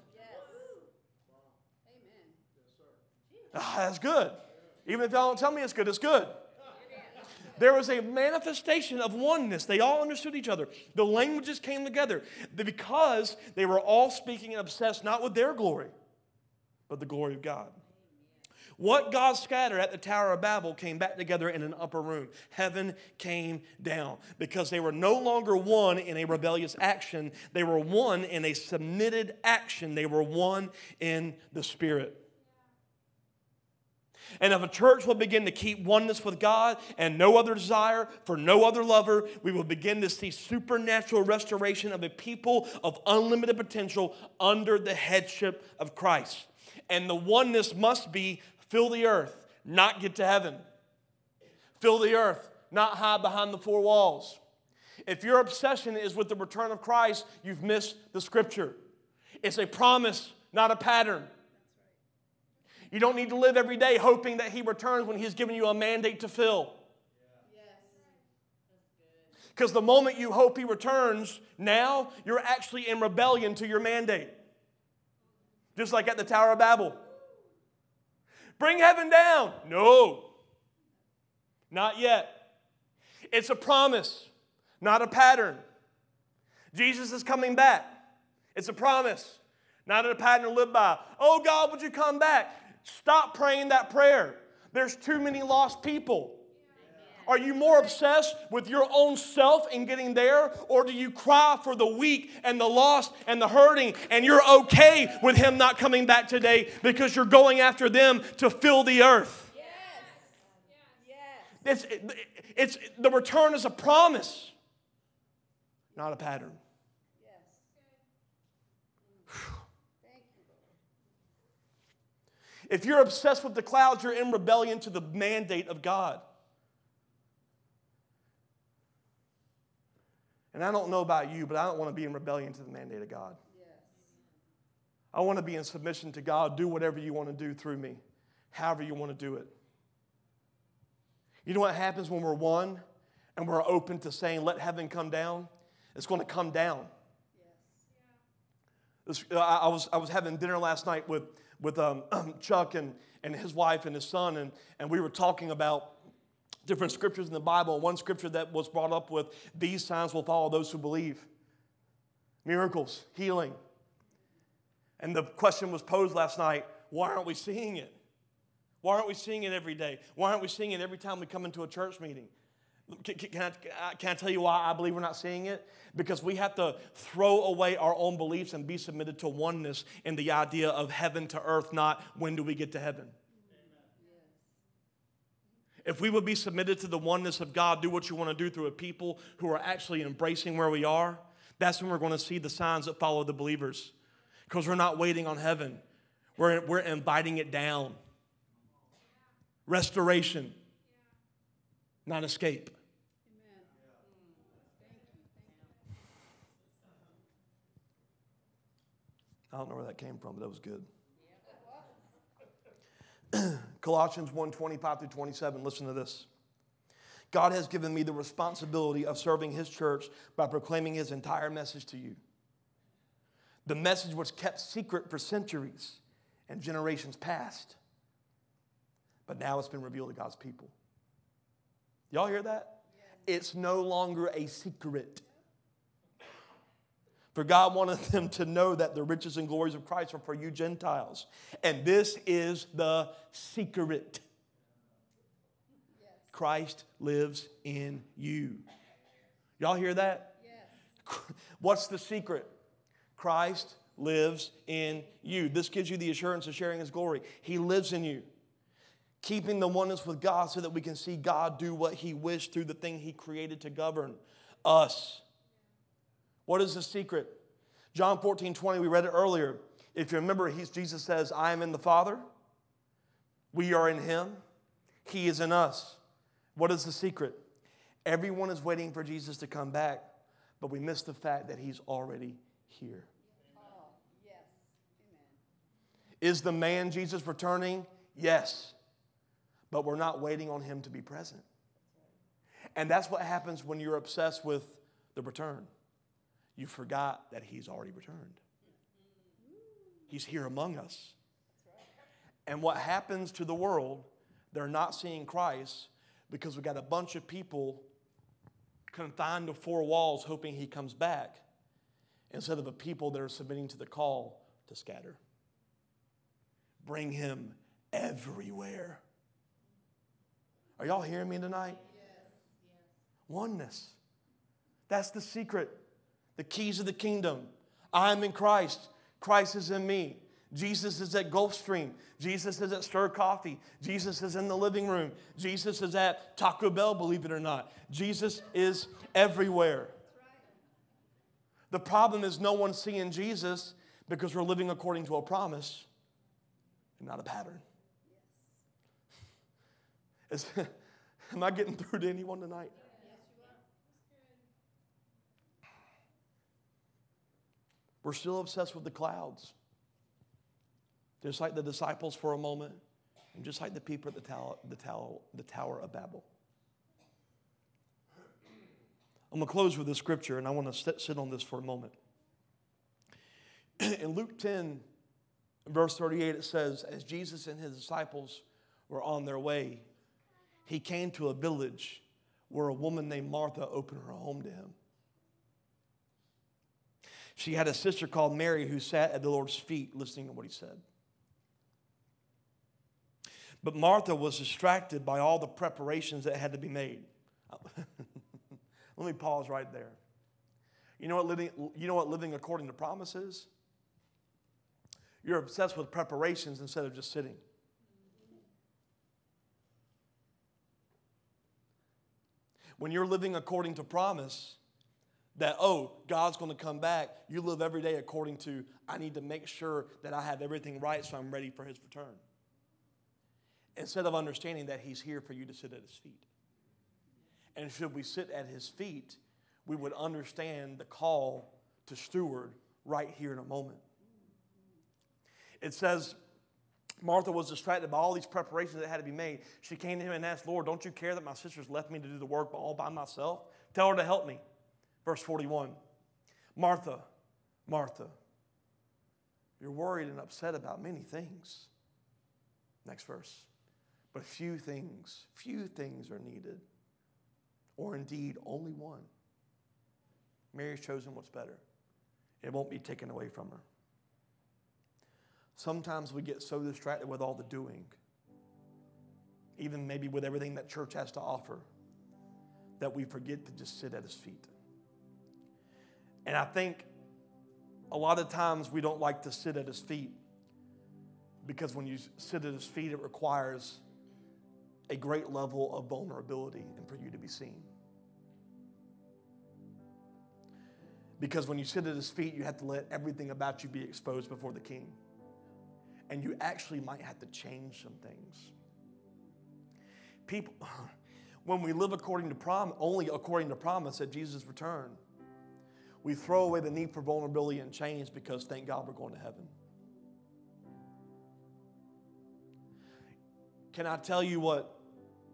S1: Oh, that's good. Even if y'all don't tell me it's good, it's good. There was a manifestation of oneness. They all understood each other. The languages came together because they were all speaking and obsessed not with their glory, but the glory of God. What God scattered at the Tower of Babel came back together in an upper room. Heaven came down because they were no longer one in a rebellious action. They were one in a submitted action. They were one in the Spirit. And if a church will begin to keep oneness with God and no other desire for no other lover, we will begin to see supernatural restoration of a people of unlimited potential under the headship of Christ. And the oneness must be fill the earth, not get to heaven. Fill the earth, not hide behind the four walls. If your obsession is with the return of Christ, you've missed the scripture. It's a promise, not a pattern. You don't need to live every day hoping that He returns when He's given you a mandate to fill. Because the moment you hope He returns, now you're actually in rebellion to your mandate. Just like at the Tower of Babel. Bring heaven down. No, not yet. It's a promise, not a pattern. Jesus is coming back. It's a promise, not a pattern to live by. Oh God, would you come back? Stop praying that prayer. There's too many lost people. Are you more obsessed with your own self and getting there? Or do you cry for the weak and the lost and the hurting and you're okay with Him not coming back today because you're going after them to fill the earth? Yes. Yes. It's, it's, the return is a promise, not a pattern. If you're obsessed with the clouds, you're in rebellion to the mandate of God. And I don't know about you, but I don't want to be in rebellion to the mandate of God. Yes. I want to be in submission to God. Do whatever you want to do through me, however you want to do it. You know what happens when we're one and we're open to saying, let heaven come down? It's going to come down. Uh, I, was, I was having dinner last night with, with um, Chuck and, and his wife and his son, and, and we were talking about different scriptures in the Bible. One scripture that was brought up with these signs will follow those who believe miracles, healing. And the question was posed last night why aren't we seeing it? Why aren't we seeing it every day? Why aren't we seeing it every time we come into a church meeting? Can, can, I, can I tell you why I believe we're not seeing it? Because we have to throw away our own beliefs and be submitted to oneness in the idea of heaven to earth, not when do we get to heaven. If we would be submitted to the oneness of God, do what you want to do through a people who are actually embracing where we are, that's when we're going to see the signs that follow the believers. Because we're not waiting on heaven, we're, we're inviting it down. Restoration, not escape. I don't know where that came from, but that was good. Colossians 1 25 through 27. Listen to this. God has given me the responsibility of serving his church by proclaiming his entire message to you. The message was kept secret for centuries and generations past, but now it's been revealed to God's people. Y'all hear that? It's no longer a secret. For God wanted them to know that the riches and glories of Christ are for you Gentiles. And this is the secret. Christ lives in you. Y'all hear that? Yes. What's the secret? Christ lives in you. This gives you the assurance of sharing his glory. He lives in you. Keeping the oneness with God so that we can see God do what he wished through the thing he created to govern us. What is the secret? John 14, 20, we read it earlier. If you remember, Jesus says, I am in the Father, we are in him, he is in us. What is the secret? Everyone is waiting for Jesus to come back, but we miss the fact that he's already here. Oh, yes. Is the man Jesus returning? Yes. But we're not waiting on him to be present. And that's what happens when you're obsessed with the return you forgot that He's already returned. He's here among us. And what happens to the world, they're not seeing Christ because we got a bunch of people confined to four walls hoping He comes back instead of a people that are submitting to the call to scatter. Bring Him everywhere. Are y'all hearing me tonight? Yes. yes. Oneness. That's the secret the keys of the kingdom. I'm in Christ. Christ is in me. Jesus is at Gulfstream. Jesus is at Stir Coffee. Jesus is in the living room. Jesus is at Taco Bell, believe it or not. Jesus is everywhere. The problem is no one's seeing Jesus because we're living according to a promise and not a pattern. Is, am I getting through to anyone tonight? We're still obsessed with the clouds. Just like the disciples for a moment, and just like the people at the tower, the tower, the tower of Babel. I'm going to close with this scripture, and I want to sit, sit on this for a moment. In Luke 10, verse 38, it says, As Jesus and his disciples were on their way, he came to a village where a woman named Martha opened her home to him. She had a sister called Mary who sat at the Lord's feet listening to what he said. But Martha was distracted by all the preparations that had to be made. Let me pause right there. You know what living, you know what living according to promises? You're obsessed with preparations instead of just sitting. When you're living according to promise, that, oh, God's going to come back. You live every day according to, I need to make sure that I have everything right so I'm ready for his return. Instead of understanding that he's here for you to sit at his feet. And should we sit at his feet, we would understand the call to steward right here in a moment. It says Martha was distracted by all these preparations that had to be made. She came to him and asked, Lord, don't you care that my sisters left me to do the work all by myself? Tell her to help me. Verse 41 Martha, Martha, you're worried and upset about many things. Next verse. But few things, few things are needed, or indeed only one. Mary's chosen what's better. It won't be taken away from her. Sometimes we get so distracted with all the doing, even maybe with everything that church has to offer, that we forget to just sit at his feet. And I think a lot of times we don't like to sit at his feet because when you sit at his feet, it requires a great level of vulnerability and for you to be seen. Because when you sit at his feet, you have to let everything about you be exposed before the king. And you actually might have to change some things. People, when we live according to prom, only according to promise at Jesus' return, we throw away the need for vulnerability and change because thank God we're going to heaven. Can I tell you what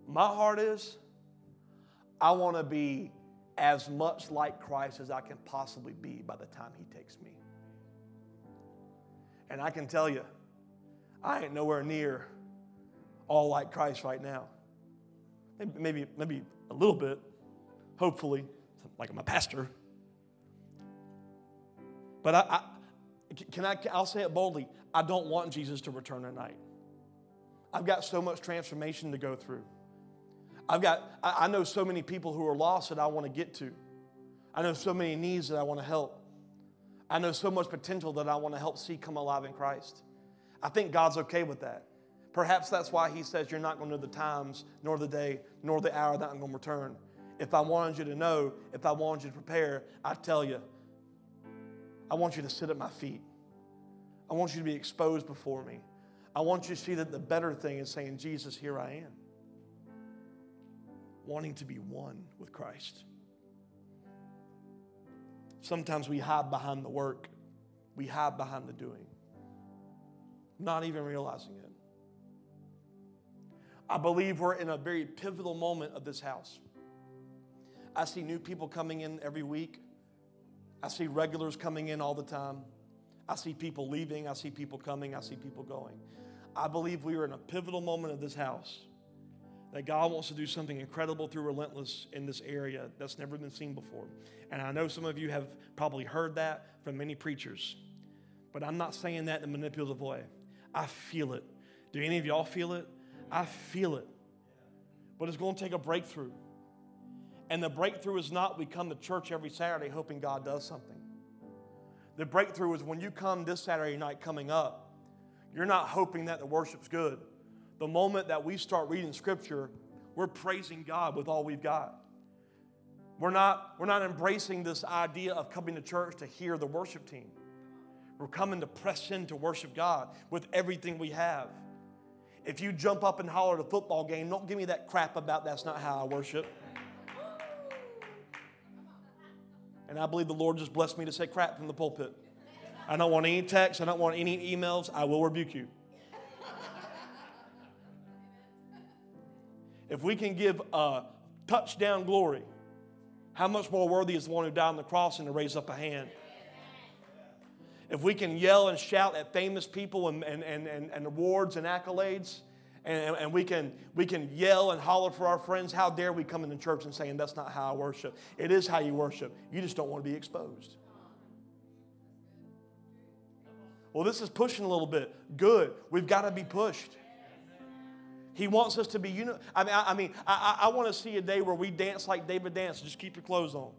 S1: my heart is? I want to be as much like Christ as I can possibly be by the time He takes me. And I can tell you, I ain't nowhere near all like Christ right now. Maybe, maybe, maybe a little bit, hopefully, like I'm a pastor. But I, I can I, I'll say it boldly. I don't want Jesus to return tonight. I've got so much transformation to go through. I've got, I know so many people who are lost that I want to get to. I know so many needs that I want to help. I know so much potential that I want to help see come alive in Christ. I think God's okay with that. Perhaps that's why He says you're not going to know the times, nor the day, nor the hour that I'm going to return. If I wanted you to know, if I wanted you to prepare, I tell you, I want you to sit at my feet. I want you to be exposed before me. I want you to see that the better thing is saying, Jesus, here I am wanting to be one with Christ. Sometimes we hide behind the work, we hide behind the doing, not even realizing it. I believe we're in a very pivotal moment of this house. I see new people coming in every week. I see regulars coming in all the time. I see people leaving. I see people coming. I see people going. I believe we are in a pivotal moment of this house that God wants to do something incredible through Relentless in this area that's never been seen before. And I know some of you have probably heard that from many preachers, but I'm not saying that in a manipulative way. I feel it. Do any of y'all feel it? I feel it. But it's going to take a breakthrough. And the breakthrough is not we come to church every Saturday hoping God does something. The breakthrough is when you come this Saturday night coming up, you're not hoping that the worship's good the moment that we start reading Scripture, we're praising God with all we've got. We're not, we're not embracing this idea of coming to church to hear the worship team. We're coming to press in to worship God with everything we have. If you jump up and holler at a football game, don't give me that crap about that's not how I worship. And I believe the Lord just blessed me to say crap from the pulpit. I don't want any texts, I don't want any emails. I will rebuke you. If we can give a touchdown glory, how much more worthy is the one who died on the cross and to raise up a hand? If we can yell and shout at famous people and, and, and, and, awards and accolades, and, and we, can, we can yell and holler for our friends, how dare we come into church and saying that's not how I worship? It is how you worship. You just don't want to be exposed. Well, this is pushing a little bit. Good. We've got to be pushed. He wants us to be, you know, I mean, I, I mean, I, I want to see a day where we dance like David danced. Just keep your clothes on.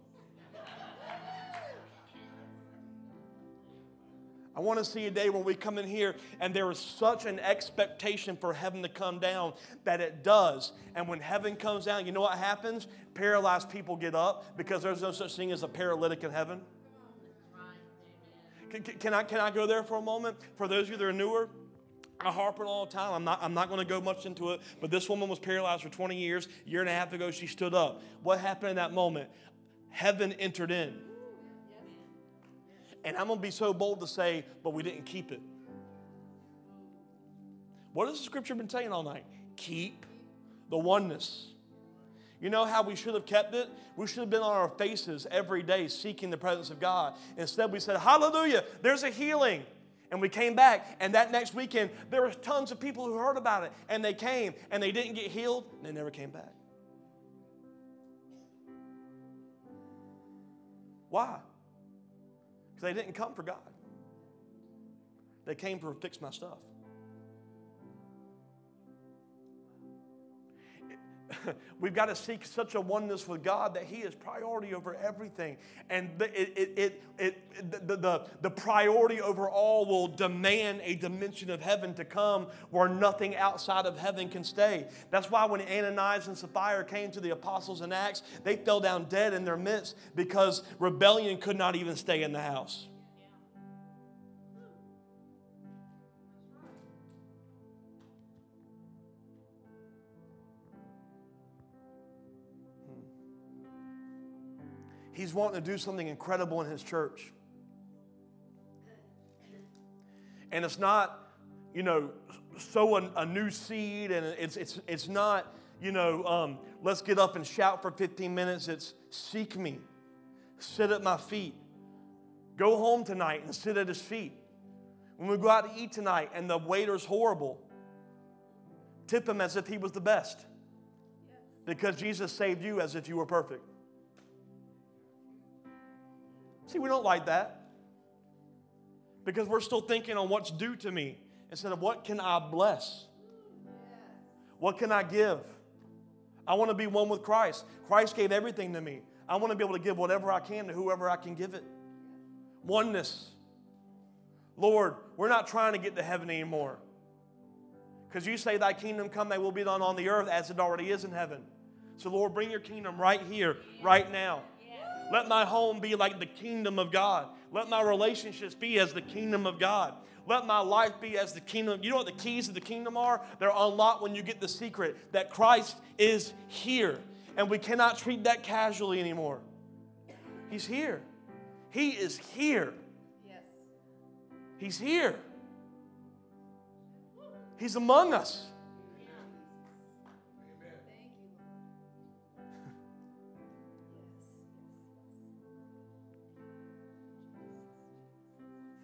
S1: I want to see a day when we come in here and there is such an expectation for heaven to come down that it does. And when heaven comes down, you know what happens? Paralyzed people get up because there's no such thing as a paralytic in heaven. Can, can, I, can I go there for a moment? For those of you that are newer, I harp on all the time. I'm not, I'm not going to go much into it, but this woman was paralyzed for 20 years. A year and a half ago, she stood up. What happened in that moment? Heaven entered in. And I'm going to be so bold to say, but we didn't keep it. What has the scripture been saying all night? Keep the oneness. You know how we should have kept it? We should have been on our faces every day seeking the presence of God. Instead, we said, Hallelujah, there's a healing. And we came back, and that next weekend, there were tons of people who heard about it, and they came, and they didn't get healed, and they never came back. Why? Because they didn't come for God, they came to fix my stuff. we've got to seek such a oneness with God that He is priority over everything. And it, it, it, it, the, the, the priority over all will demand a dimension of heaven to come where nothing outside of heaven can stay. That's why when Ananias and Sapphira came to the apostles in Acts, they fell down dead in their midst because rebellion could not even stay in the house. He's wanting to do something incredible in His church. And it's not, you know, sow a, a new seed, and it's, it's, it's not, you know, um, let's get up and shout for 15 minutes. It's seek me, sit at my feet. Go home tonight and sit at his feet. When we go out to eat tonight and the waiter's horrible, tip him as if he was the best. Because Jesus saved you as if you were perfect. See, we don't like that because we're still thinking on what's due to me instead of what can I bless? What can I give? I want to be one with Christ. Christ gave everything to me. I want to be able to give whatever I can to whoever I can give it. Oneness. Lord, we're not trying to get to heaven anymore. Because you say, Thy kingdom come, thy will be done on the earth as it already is in heaven. So, Lord, bring your kingdom right here, right now. Let my home be like the kingdom of God. Let my relationships be as the kingdom of God. Let my life be as the kingdom. You know what the keys of the kingdom are? They're unlocked when you get the secret that Christ is here. And we cannot treat that casually anymore. He's here. He is here. Yes. He's here. He's among us.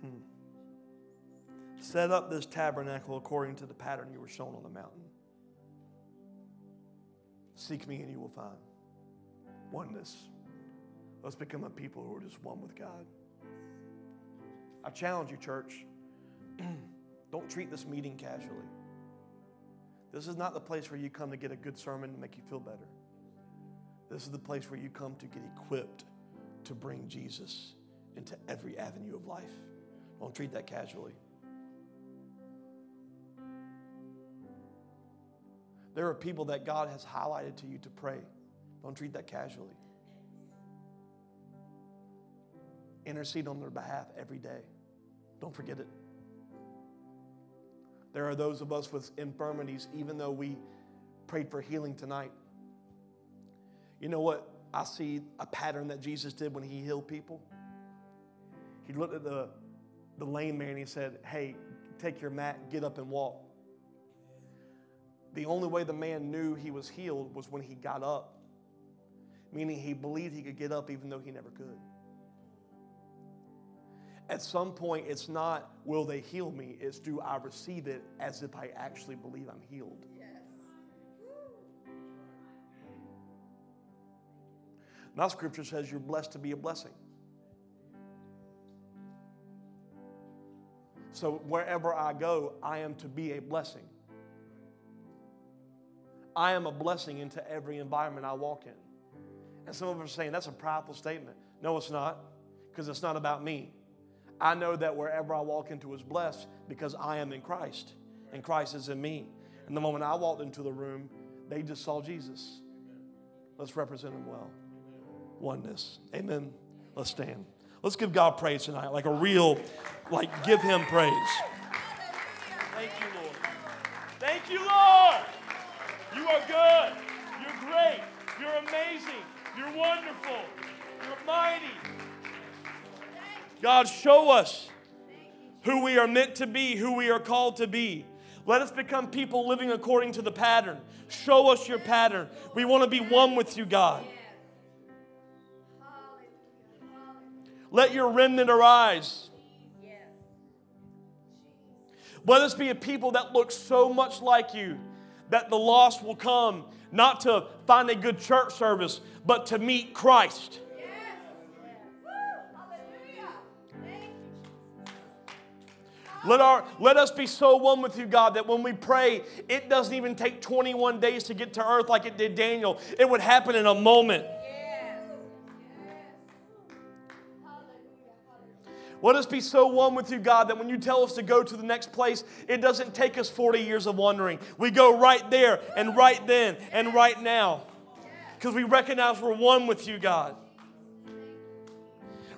S1: Hmm. Set up this tabernacle according to the pattern you were shown on the mountain. Seek me and you will find oneness. Let's become a people who are just one with God. I challenge you, church. Don't treat this meeting casually. This is not the place where you come to get a good sermon to make you feel better. This is the place where you come to get equipped to bring Jesus into every avenue of life. Don't treat that casually. There are people that God has highlighted to you to pray. Don't treat that casually. Intercede on their behalf every day. Don't forget it. There are those of us with infirmities, even though we prayed for healing tonight. You know what? I see a pattern that Jesus did when he healed people. He looked at the, the lame man he said, Hey, take your mat, get up and walk. The only way the man knew he was healed was when he got up, meaning he believed he could get up even though he never could. At some point, it's not, will they heal me? It's, do I receive it as if I actually believe I'm healed? Yes. Now, scripture says you're blessed to be a blessing. So, wherever I go, I am to be a blessing. I am a blessing into every environment I walk in. And some of us are saying that's a prideful statement. No, it's not, because it's not about me. I know that wherever I walk into is blessed because I am in Christ and Christ is in me. And the moment I walked into the room, they just saw Jesus. Let's represent him well. Oneness. Amen. Let's stand. Let's give God praise tonight, like a real, like give him praise. Thank you, Lord. Thank you, Lord. You are good. You're great. You're amazing. You're wonderful. You're mighty. God, show us who we are meant to be, who we are called to be. Let us become people living according to the pattern. Show us your pattern. We want to be one with you, God. Let your remnant arise. Let us be a people that look so much like you that the lost will come not to find a good church service, but to meet Christ. Let, our, let us be so one with you, God, that when we pray, it doesn't even take 21 days to get to earth like it did Daniel. It would happen in a moment. Let us be so one with you, God, that when you tell us to go to the next place, it doesn't take us 40 years of wandering. We go right there and right then and right now because we recognize we're one with you, God.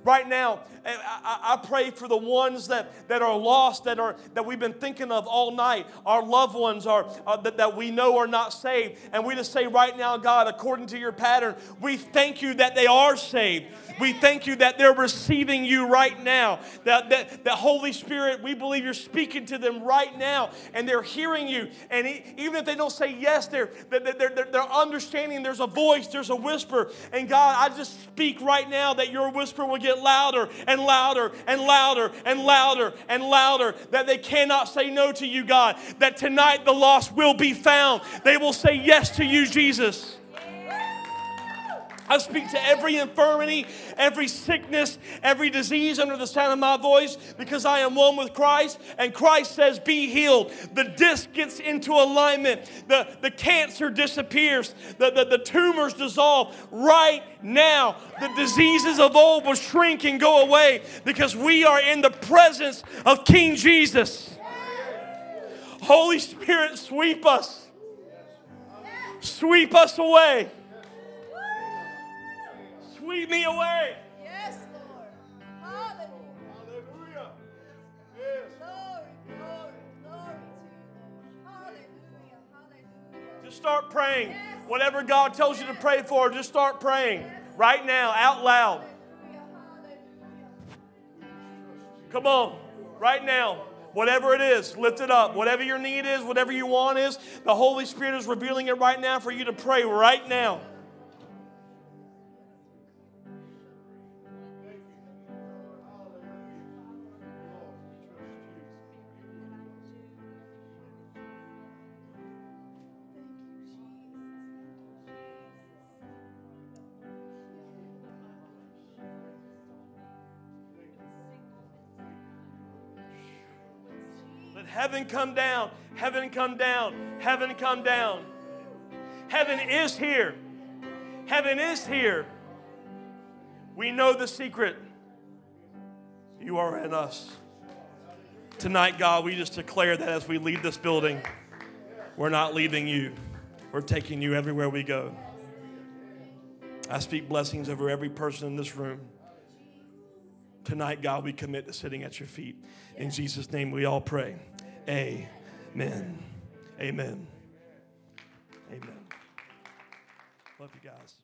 S1: Right now, I, I, pray for the ones that, that are lost, that, are, that we've been thinking of all night. Our loved ones are, uh, that, that we know are not saved. And we just say right now, God, according to your pattern, we thank you that they are saved. We thank you that they're receiving you right now. That, that, that Holy Spirit, we believe you're speaking to them right now and they're hearing you. And even if they don't say yes, they're, they're, they're, they're understanding there's a voice, there's a whisper. And God, I just speak right now that your whisper will get louder and louder and louder and louder and louder. That they cannot say no to you, God. That tonight the lost will be found. They will say yes to you, Jesus. I speak to every infirmity, every sickness, every disease under the sound of my voice because I am one with Christ. And Christ says, Be healed. The disc gets into alignment, the, the cancer disappears, the, the, the tumors dissolve right now. The diseases of old will shrink and go away because we are in the presence of King Jesus. Holy Spirit, sweep us, sweep us away. Sweep me away.
S2: Yes, Lord. Hallelujah. Yes. Glory, glory, glory to you, Hallelujah. Hallelujah.
S1: Just start praying. Yes. Whatever God tells you to pray for, just start praying yes. right now, out loud. Come on, right now. Whatever it is, lift it up. Whatever your need is, whatever you want is, the Holy Spirit is revealing it right now for you to pray right now. Heaven come down. Heaven come down. Heaven come down. Heaven is here. Heaven is here. We know the secret. You are in us. Tonight, God, we just declare that as we leave this building, we're not leaving you, we're taking you everywhere we go. I speak blessings over every person in this room. Tonight, God, we commit to sitting at your feet. In Jesus' name, we all pray. Amen. Amen. Amen. Love you guys.